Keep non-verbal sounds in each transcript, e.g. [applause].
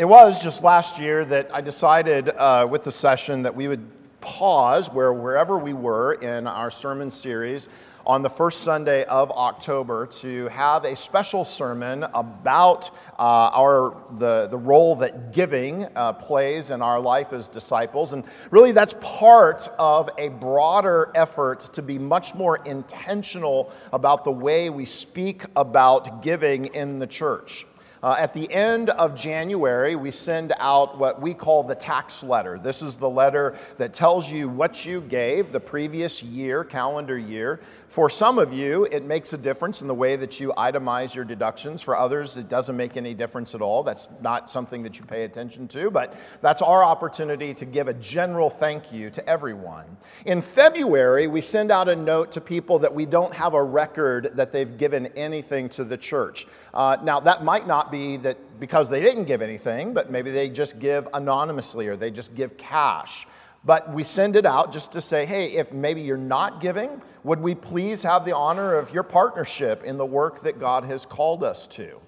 It was just last year that I decided uh, with the session that we would pause where wherever we were in our sermon series on the first Sunday of October to have a special sermon about uh, our the, the role that giving uh, plays in our life as disciples. And really, that's part of a broader effort to be much more intentional about the way we speak about giving in the church. Uh, at the end of January, we send out what we call the tax letter. This is the letter that tells you what you gave the previous year, calendar year. For some of you, it makes a difference in the way that you itemize your deductions. For others, it doesn't make any difference at all. That's not something that you pay attention to, but that's our opportunity to give a general thank you to everyone. In February, we send out a note to people that we don't have a record that they've given anything to the church. Uh, now, that might not be that because they didn't give anything, but maybe they just give anonymously or they just give cash. But we send it out just to say, hey, if maybe you're not giving, would we please have the honor of your partnership in the work that God has called us to?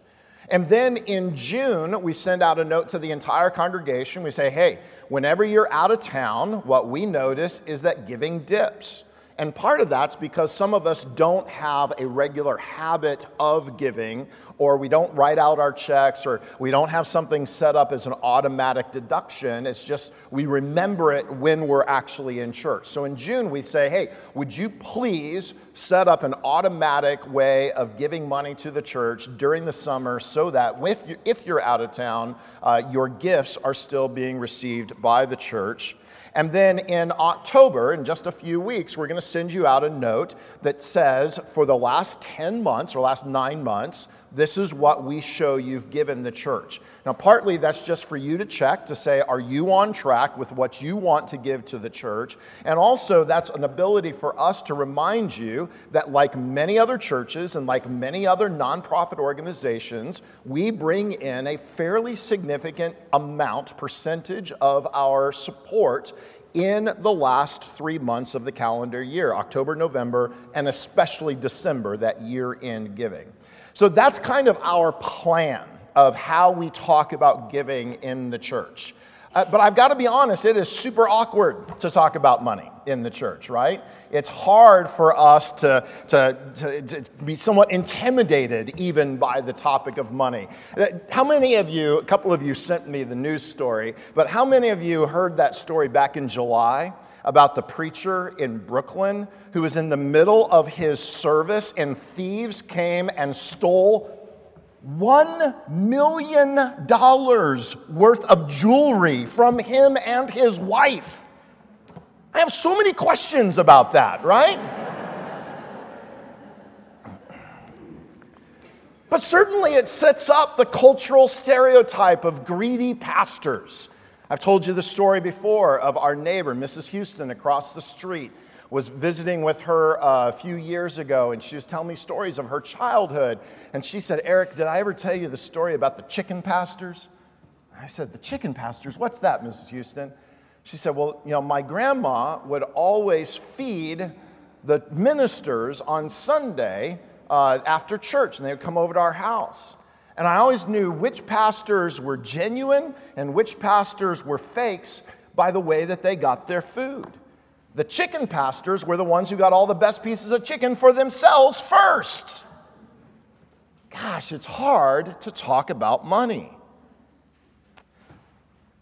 And then in June, we send out a note to the entire congregation. We say, hey, whenever you're out of town, what we notice is that giving dips. And part of that's because some of us don't have a regular habit of giving, or we don't write out our checks, or we don't have something set up as an automatic deduction. It's just we remember it when we're actually in church. So in June, we say, hey, would you please set up an automatic way of giving money to the church during the summer so that if you're out of town, uh, your gifts are still being received by the church? And then in October, in just a few weeks, we're going to send you out a note that says for the last 10 months or last nine months, this is what we show you've given the church. Now, partly that's just for you to check to say, are you on track with what you want to give to the church? And also, that's an ability for us to remind you that, like many other churches and like many other nonprofit organizations, we bring in a fairly significant amount, percentage of our support in the last three months of the calendar year October, November, and especially December, that year end giving. So that's kind of our plan of how we talk about giving in the church. Uh, but I've got to be honest, it is super awkward to talk about money in the church, right? It's hard for us to, to, to, to, be somewhat intimidated even by the topic of money. Uh, how many of you, a couple of you sent me the news story, but how many of you heard that story back in July? About the preacher in Brooklyn who was in the middle of his service and thieves came and stole $1 million worth of jewelry from him and his wife. I have so many questions about that, right? but certainly it sets up the cultural stereotype of greedy pastors. I've told you the story before of our neighbor, Mrs. Houston, across the street was visiting with her uh, a few years ago, and she was telling me stories of her childhood. And she said, Eric, did I ever tell you the story about the chicken pastors? I said, The chicken pastors? What's that, Mrs. Houston? She said, Well, you know, my grandma would always feed the ministers on Sunday uh, after church, and they would come over to our house. And I always knew which pastors were genuine and which pastors were fakes by the way that they got their food. The chicken pastors were the ones who got all the best pieces of chicken for themselves first. Gosh, it's hard to talk about money.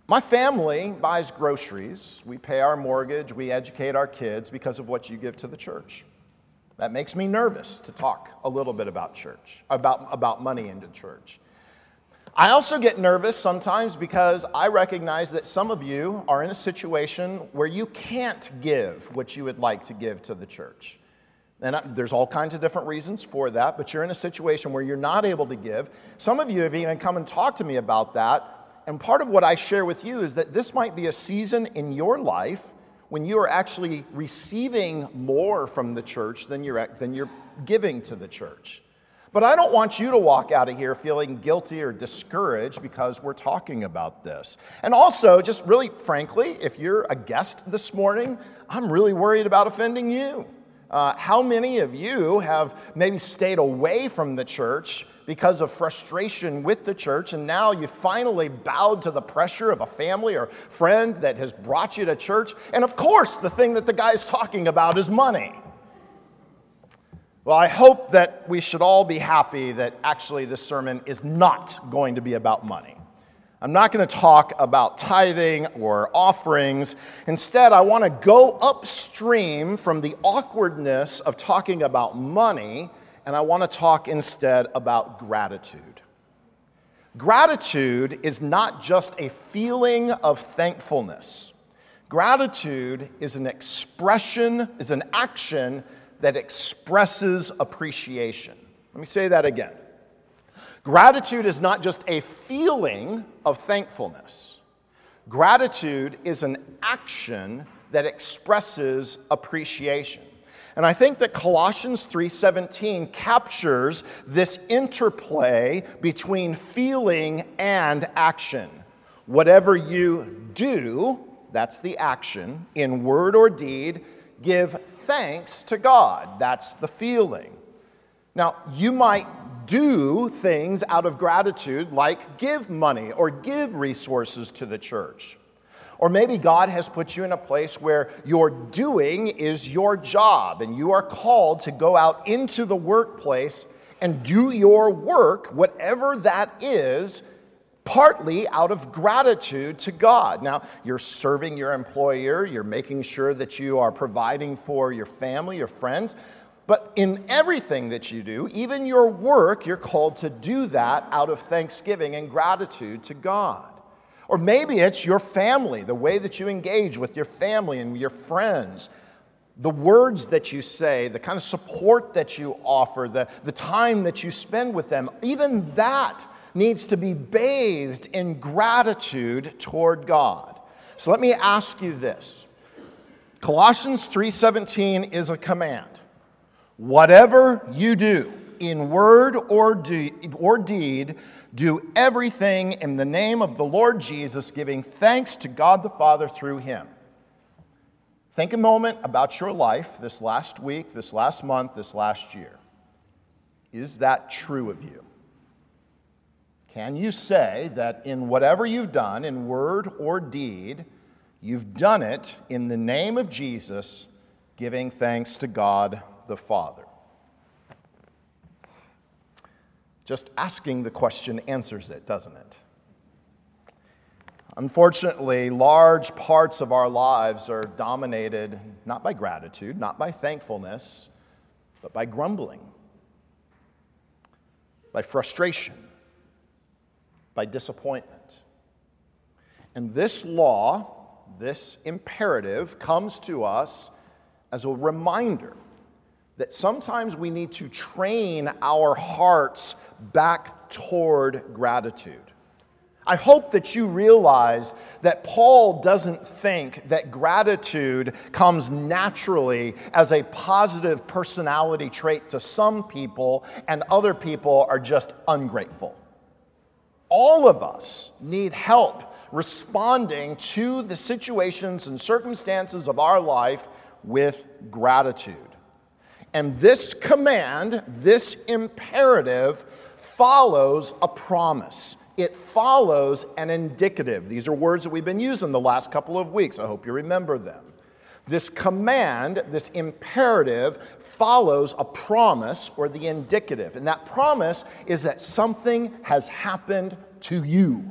My family buys groceries. We pay our mortgage. We educate our kids because of what you give to the church. That makes me nervous to talk a little bit about church, about, about money into church. I also get nervous sometimes because I recognize that some of you are in a situation where you can't give what you would like to give to the church. And there's all kinds of different reasons for that, but you're in a situation where you're not able to give. Some of you have even come and talked to me about that. And part of what I share with you is that this might be a season in your life when you are actually receiving more from the church than you're, than you're giving to the church. But I don't want you to walk out of here feeling guilty or discouraged because we're talking about this. And also, just really frankly, if you're a guest this morning, I'm really worried about offending you. Uh, how many of you have maybe stayed away from the church because of frustration with the church, and now you finally bowed to the pressure of a family or friend that has brought you to church. And of course, the thing that the guy's talking about is money. Well, I hope that we should all be happy that actually this sermon is not going to be about money. I'm not going to talk about tithing or offerings. Instead, I want to go upstream from the awkwardness of talking about money, and I want to talk instead about gratitude. Gratitude is not just a feeling of thankfulness. Gratitude is an expression, is an action that expresses appreciation. Let me say that again. Gratitude is not just a feeling of thankfulness. Gratitude is an action that expresses appreciation. And I think that Colossians 3:17 captures this interplay between feeling and action. Whatever you do, that's the action, in word or deed, give thanks to God. That's the feeling. Now, you might do things out of gratitude, like give money or give resources to the church. Or maybe God has put you in a place where your doing is your job and you are called to go out into the workplace and do your work, whatever that is, partly out of gratitude to God. Now, you're serving your employer, you're making sure that you are providing for your family, your friends. But in everything that you do, even your work, you're called to do that out of thanksgiving and gratitude to God. Or maybe it's your family, the way that you engage with your family and your friends, the words that you say, the kind of support that you offer, the, the time that you spend with them. Even that needs to be bathed in gratitude toward God. So let me ask you this. Colossians 3:17 is a command. Whatever you do in word or, de- or deed, do everything in the name of the Lord Jesus, giving thanks to God the Father through him. Think a moment about your life this last week, this last month, this last year. Is that true of you? Can you say that in whatever you've done, in word or deed, you've done it in the name of Jesus, giving thanks to God the Father? Just asking the question answers it, doesn't it? Unfortunately, large parts of our lives are dominated not by gratitude, not by thankfulness, but by grumbling, by frustration by disappointment. And this law, this imperative, comes to us as a reminder that sometimes we need to train our hearts back toward gratitude. I hope that you realize that Paul doesn't think that gratitude comes naturally as a positive personality trait to some people and other people are just ungrateful. All of us need help responding to the situations and circumstances of our life with gratitude. And this command, this imperative, follows a promise. It follows an indicative. These are words that we've been using the last couple of weeks. I hope you remember them. This command, this imperative, follows a promise or the indicative. And that promise is that something has happened to you.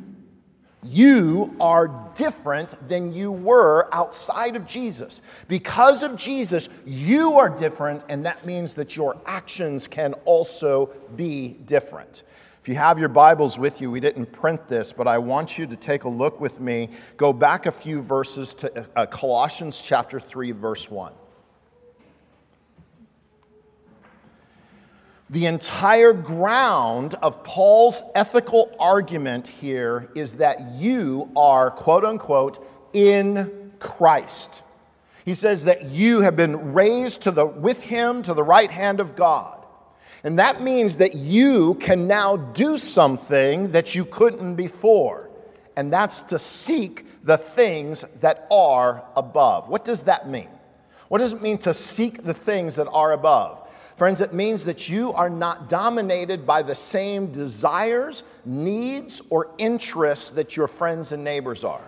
You are different than you were outside of Jesus. Because of Jesus, you are different, and that means that your actions can also be different. If you have your Bibles with you, we didn't print this, but I want you to take a look with me. Go back a few verses to uh, Colossians chapter 3, verse 1. The entire ground of Paul's ethical argument here is that you are, quote unquote, in Christ. He says that you have been raised to the, with him to the right hand of God. And that means that you can now do something that you couldn't before, and that's to seek the things that are above. What does that mean? What does it mean to seek the things that are above? Friends, it means that you are not dominated by the same desires, needs, or interests that your friends and neighbors are.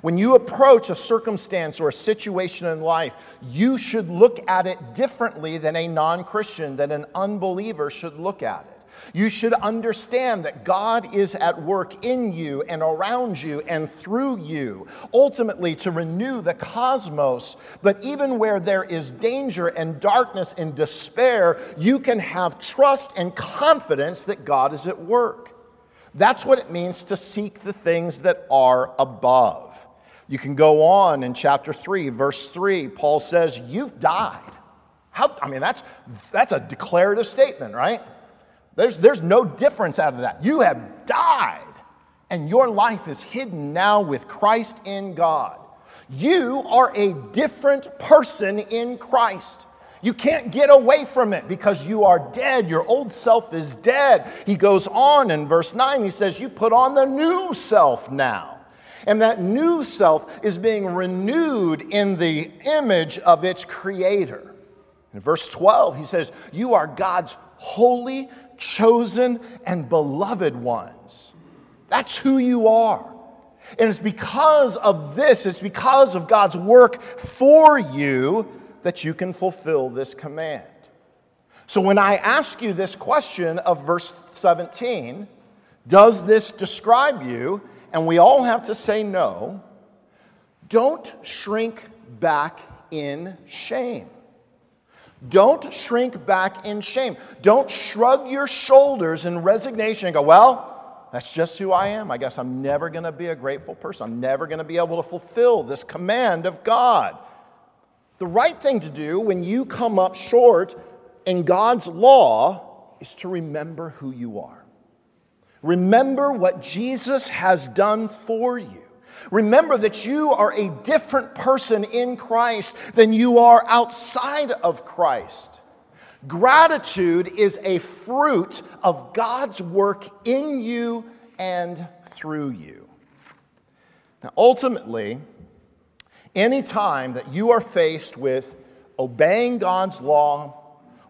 When you approach a circumstance or a situation in life, you should look at it differently than a non Christian, than an unbeliever should look at it. You should understand that God is at work in you and around you and through you, ultimately to renew the cosmos. But even where there is danger and darkness and despair, you can have trust and confidence that God is at work. That's what it means to seek the things that are above. You can go on in chapter 3, verse 3. Paul says, You've died. How, I mean, that's, that's a declarative statement, right? There's, there's no difference out of that. You have died, and your life is hidden now with Christ in God. You are a different person in Christ. You can't get away from it because you are dead. Your old self is dead. He goes on in verse 9, he says, You put on the new self now. And that new self is being renewed in the image of its creator. In verse 12, he says, You are God's holy chosen and beloved ones. That's who you are. And it's because of this, it's because of God's work for you that you can fulfill this command. So when I ask you this question of verse 17, does this describe you? And we all have to say no. Don't shrink back in shame. Don't shrink back in shame. Don't shrug your shoulders in resignation and go, Well, that's just who I am. I guess I'm never going to be a grateful person. I'm never going to be able to fulfill this command of God. The right thing to do when you come up short in God's law is to remember who you are. Remember what Jesus has done for you. Remember that you are a different person in Christ than you are outside of Christ. Gratitude is a fruit of God's work in you and through you. Now, ultimately, any time that you are faced with obeying God's law,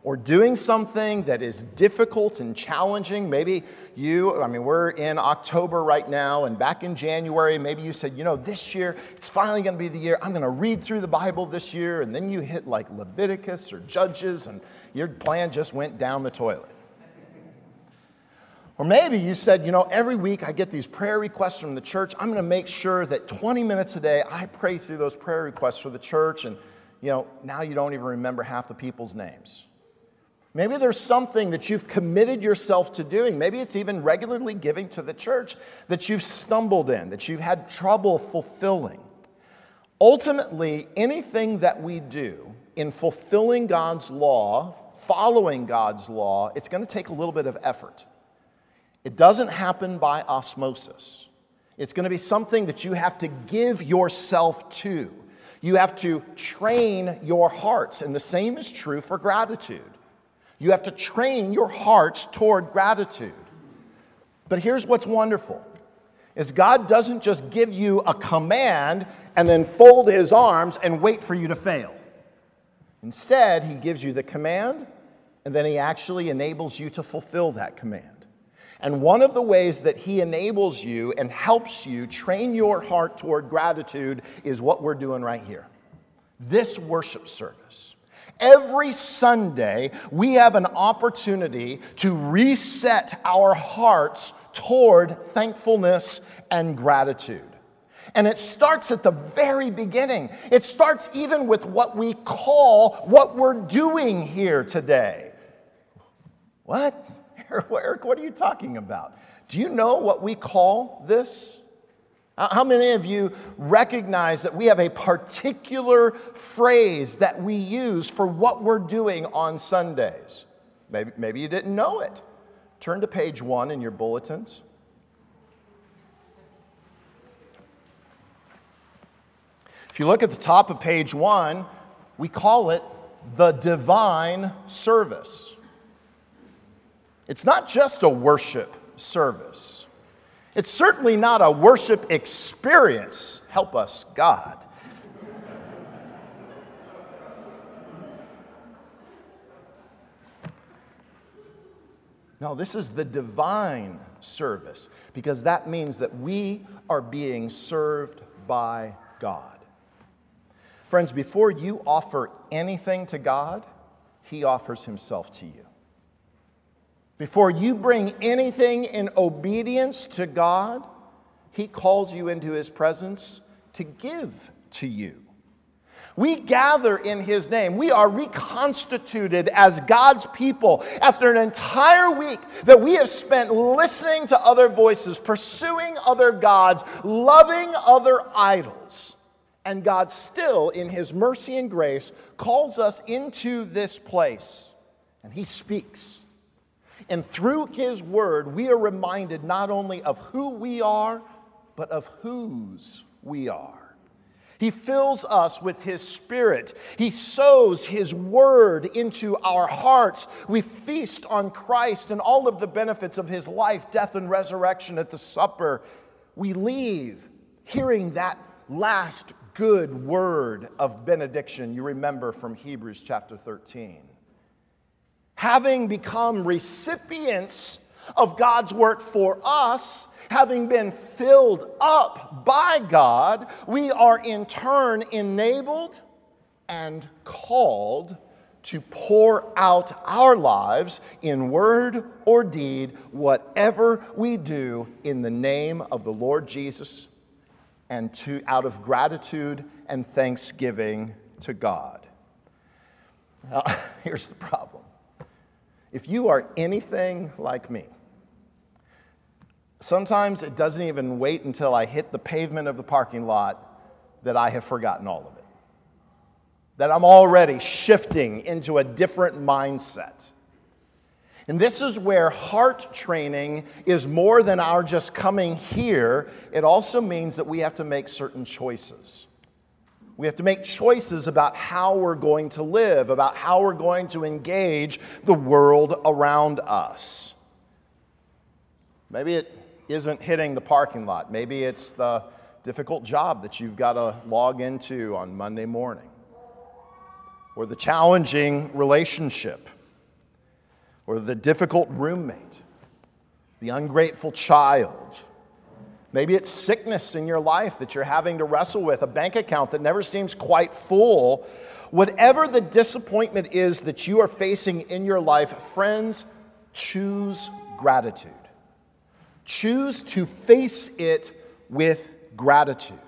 or doing something that is difficult and challenging. Maybe you, I mean, we're in October right now, and back in January, maybe you said, you know, this year, it's finally to be the year. I'm to read through the Bible this year. And then you hit like Leviticus or Judges, and your plan just went down the toilet. Or maybe you said, you know, every week I get these prayer requests from the church. I'm going to make sure that 20 minutes a day I pray through those prayer requests for the church. And, you know, now you don't even remember half the people's names. Maybe there's something that you've committed yourself to doing. Maybe it's even regularly giving to the church that you've stumbled in, that you've had trouble fulfilling. Ultimately, anything that we do in fulfilling God's law, following God's law, it's going to take a little bit of effort. It doesn't happen by osmosis. It's going to be something that you have to give yourself to. You have to train your hearts, and the same is true for gratitude. You have to train your hearts toward gratitude. But here's what's wonderful is God doesn't just give you a command and then fold his arms and wait for you to fail. Instead, he gives you the command and then he actually enables you to fulfill that command. And one of the ways that he enables you and helps you train your heart toward gratitude is what we're doing right here this worship service. Every Sunday, we have an opportunity to reset our hearts toward thankfulness and gratitude. And it starts at the very beginning. It starts even with what we call what we're doing here today. What? [laughs] Eric, what are you talking about? Do you know what we call this? Uh, how many of you recognize that we have a particular phrase that we use for what we're doing on Sundays? Maybe, maybe you didn't know it. Turn to page one in your bulletins. If you look at the top of page one, we call it the divine service. It's not just a worship service. It's certainly not a worship experience. Help us, God. No, this is the divine service because that means that we are being served by God. Friends, before you offer anything to God, He offers Himself to you. Before you bring anything in obedience to God, He calls you into His presence to give to you. We gather in His name. We are reconstituted as God's people after an entire week that we have spent listening to other voices, pursuing other gods, loving other idols. And God still, in His mercy and grace, calls us into this place. And He speaks. And through His word, we are reminded not only of who we are, but of whose we are. He fills us with His Spirit. He sows His Word into our hearts. We feast on Christ and all of the benefits of His life, death, and resurrection at the supper. We leave hearing that last good word of benediction you remember from Hebrews chapter 13. Having become recipients of God's work for us, having been filled up by God, we are in turn enabled and called to pour out our lives in word or deed, whatever we do in the name of the Lord Jesus and to, out of gratitude and thanksgiving to God. Now, [laughs] here's the problem. If you are anything like me, Sometimes it doesn't even wait until I hit the pavement of the parking lot that I have forgotten all of it. That I'm already shifting into a different mindset. And this is where heart training is more than our just coming here. It also means that we have to make certain choices. We have to make choices about how we're going to live, about how we're going to engage the world around us. Maybe it isn't hitting the parking lot. Maybe it's the difficult job that you've got to log into on Monday morning, or the challenging relationship, or the difficult roommate, the ungrateful child. Maybe it's sickness in your life that you're having to wrestle with, a bank account that never seems quite full. Whatever the disappointment is that you are facing in your life, friends, choose gratitude. Choose to face it with gratitude.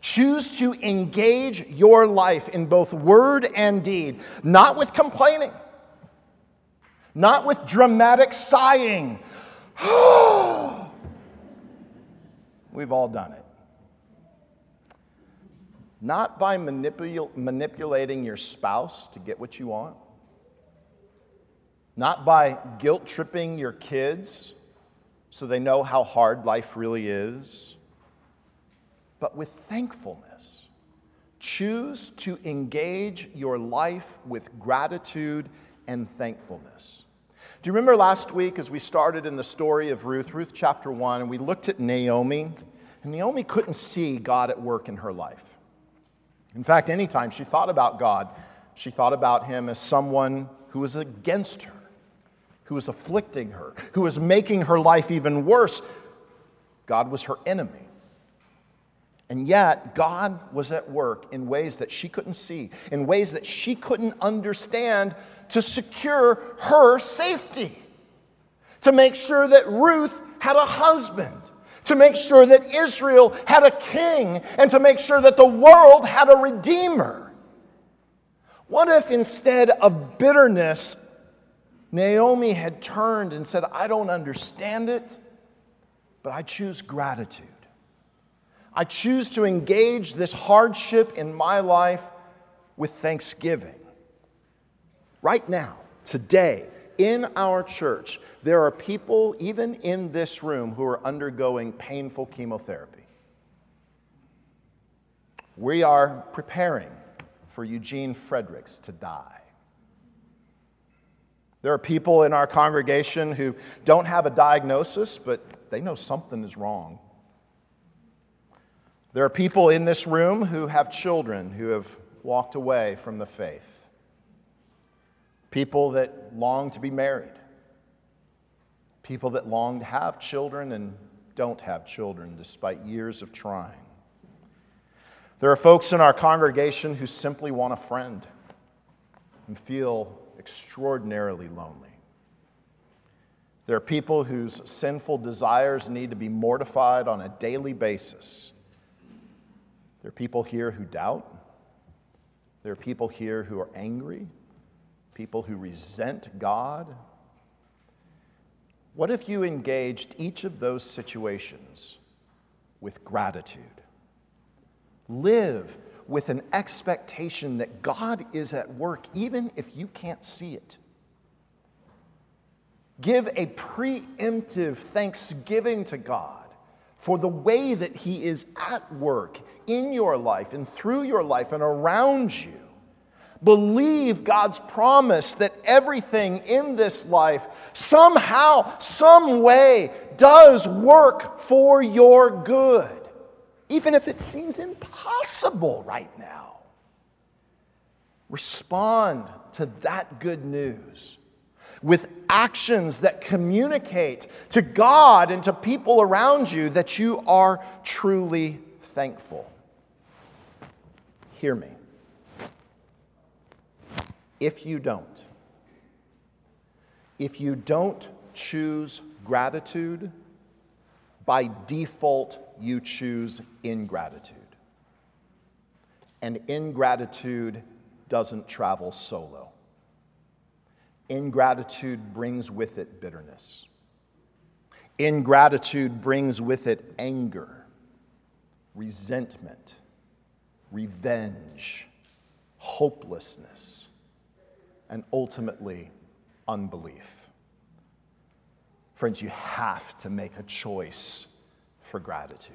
Choose to engage your life in both word and deed, not with complaining, not with dramatic sighing. [gasps] Oh, We've all done it. Not by manipul- manipulating your spouse to get what you want, not by guilt tripping your kids so they know how hard life really is, but with thankfulness. Choose to engage your life with gratitude and thankfulness. Do you remember last week as we started in the story of Ruth, Ruth chapter 1, and we looked at Naomi? And Naomi couldn't see God at work in her life. In fact, anytime she thought about God, she thought about him as someone who was against her who was afflicting her, who was making her life even worse. God was her enemy. And yet, God was at work in ways that she couldn't see, in ways that she couldn't understand to secure her safety, to make sure that Ruth had a husband, to make sure that Israel had a king, and to make sure that the world had a redeemer. What if instead of bitterness Naomi had turned and said, I don't understand it, but I choose gratitude. I choose to engage this hardship in my life with thanksgiving. Right now, today, in our church, there are people, even in this room, who are undergoing painful chemotherapy. We are preparing for Eugene Fredericks to die. There are people in our congregation who don't have a diagnosis, but they know something is wrong. There are people in this room who have children who have walked away from the faith, people that long to be married, people that long to have children and don't have children despite years of trying. There are folks in our congregation who simply want a friend and feel extraordinarily lonely. There are people whose sinful desires need to be mortified on a daily basis. There are people here who doubt. There are people here who are angry, people who resent God. What if you engaged each of those situations with gratitude? Live with an expectation that God is at work, even if you can't see it. Give a preemptive thanksgiving to God for the way that He is at work in your life and through your life and around you. Believe God's promise that everything in this life somehow, some way, does work for your good, even if it seems impossible right now. Respond to that good news with actions that communicate to God and to people around you that you are truly thankful. Hear me. If you don't, if you don't choose gratitude, by default, you choose ingratitude. And ingratitude doesn't travel solo. Ingratitude brings with it bitterness. Ingratitude brings with it anger, resentment, revenge, hopelessness, and ultimately unbelief. Friends, you have to make a choice for gratitude.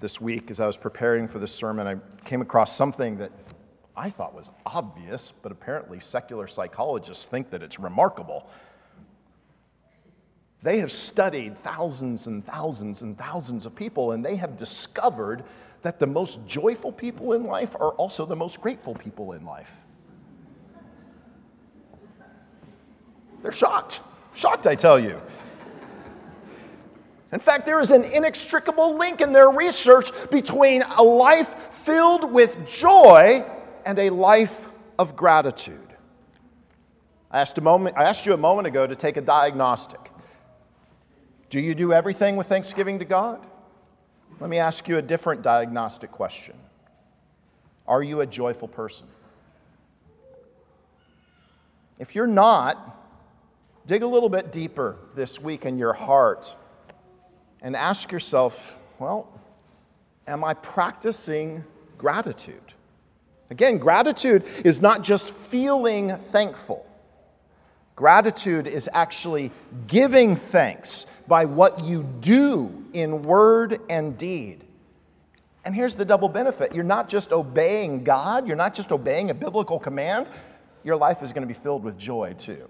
This week, as I was preparing for this sermon, I came across something that I thought was obvious, but apparently secular psychologists think that it's remarkable. They have studied thousands and thousands and thousands of people, and they have discovered that the most joyful people in life are also the most grateful people in life. They're shocked. Shocked, I tell you. In fact, there is an inextricable link in their research between a life filled with joy and a life of gratitude. I asked, a moment, I asked you a moment ago to take a diagnostic. Do you do everything with thanksgiving to God? Let me ask you a different diagnostic question Are you a joyful person? If you're not, dig a little bit deeper this week in your heart and ask yourself, well, am I practicing gratitude? Again, gratitude is not just feeling thankful. Gratitude is actually giving thanks by what you do in word and deed. And here's the double benefit you're not just obeying God, you're not just obeying a biblical command, your life is going to be filled with joy too.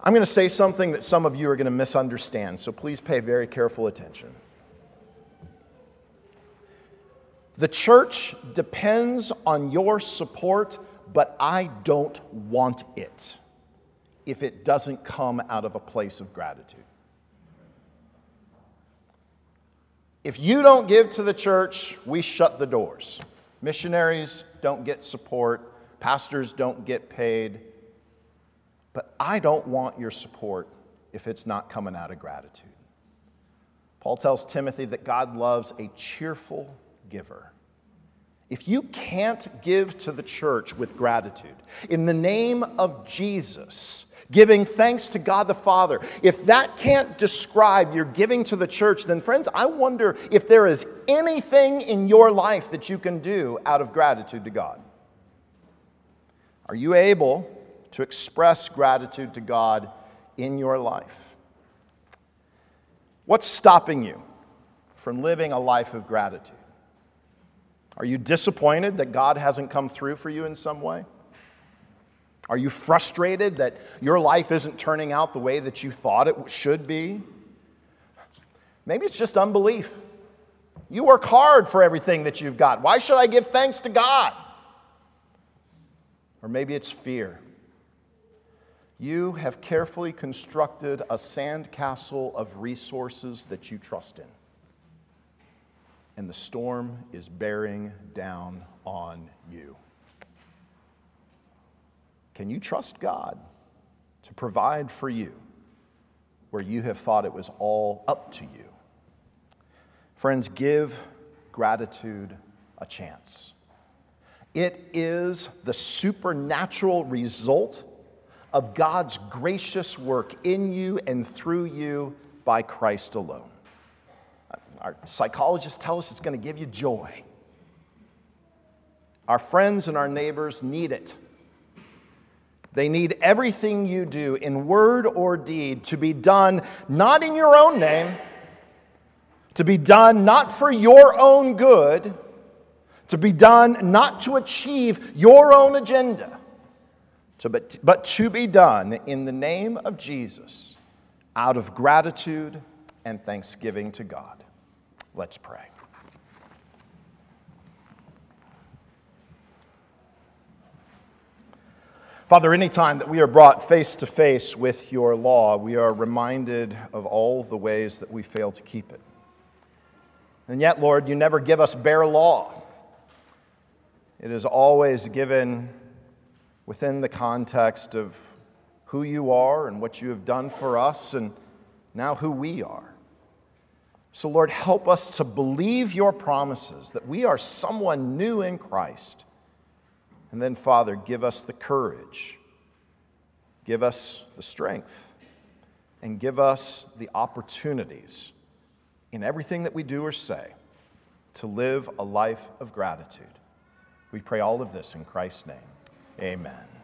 I'm going to say something that some of you are going to misunderstand, so please pay very careful attention. The church depends on your support, but I don't want it if it doesn't come out of a place of gratitude. If you don't give to the church, we shut the doors. Missionaries don't get support, pastors don't get paid. But I don't want your support if it's not coming out of gratitude. Paul tells Timothy that God loves a cheerful giver. If you can't give to the church with gratitude, in the name of Jesus, giving thanks to God the Father, if that can't describe your giving to the church, then friends, I wonder if there is anything in your life that you can do out of gratitude to God. Are you able to express gratitude to God in your life? What's stopping you from living a life of gratitude? Are you disappointed that God hasn't come through for you in some way? Are you frustrated that your life isn't turning out the way that you thought it should be? Maybe it's just unbelief. You work hard for everything that you've got. Why should I give thanks to God? Or maybe it's fear. You have carefully constructed a sandcastle of resources that you trust in. And the storm is bearing down on you. Can you trust God to provide for you where you have thought it was all up to you? Friends, give gratitude a chance. It is the supernatural result of God's gracious work in you and through you by Christ alone. Our psychologists tell us it's going to give you joy. Our friends and our neighbors need it. They need everything you do in word or deed to be done not in your own name, to be done not for your own good, to be done not to achieve your own agenda but, but to be done in the name of Jesus out of gratitude and thanksgiving to God. Let's pray. Father, anytime that we are brought face to face with your law, we are reminded of all the ways that we fail to keep it. And yet, Lord, you never give us bare law. It is always given within the context of who you are and what you have done for us, and now who we are. So, Lord, help us to believe your promises that we are someone new in Christ. And then, Father, give us the courage, give us the strength, and give us the opportunities in everything that we do or say to live a life of gratitude. We pray all of this in Christ's name. Amen.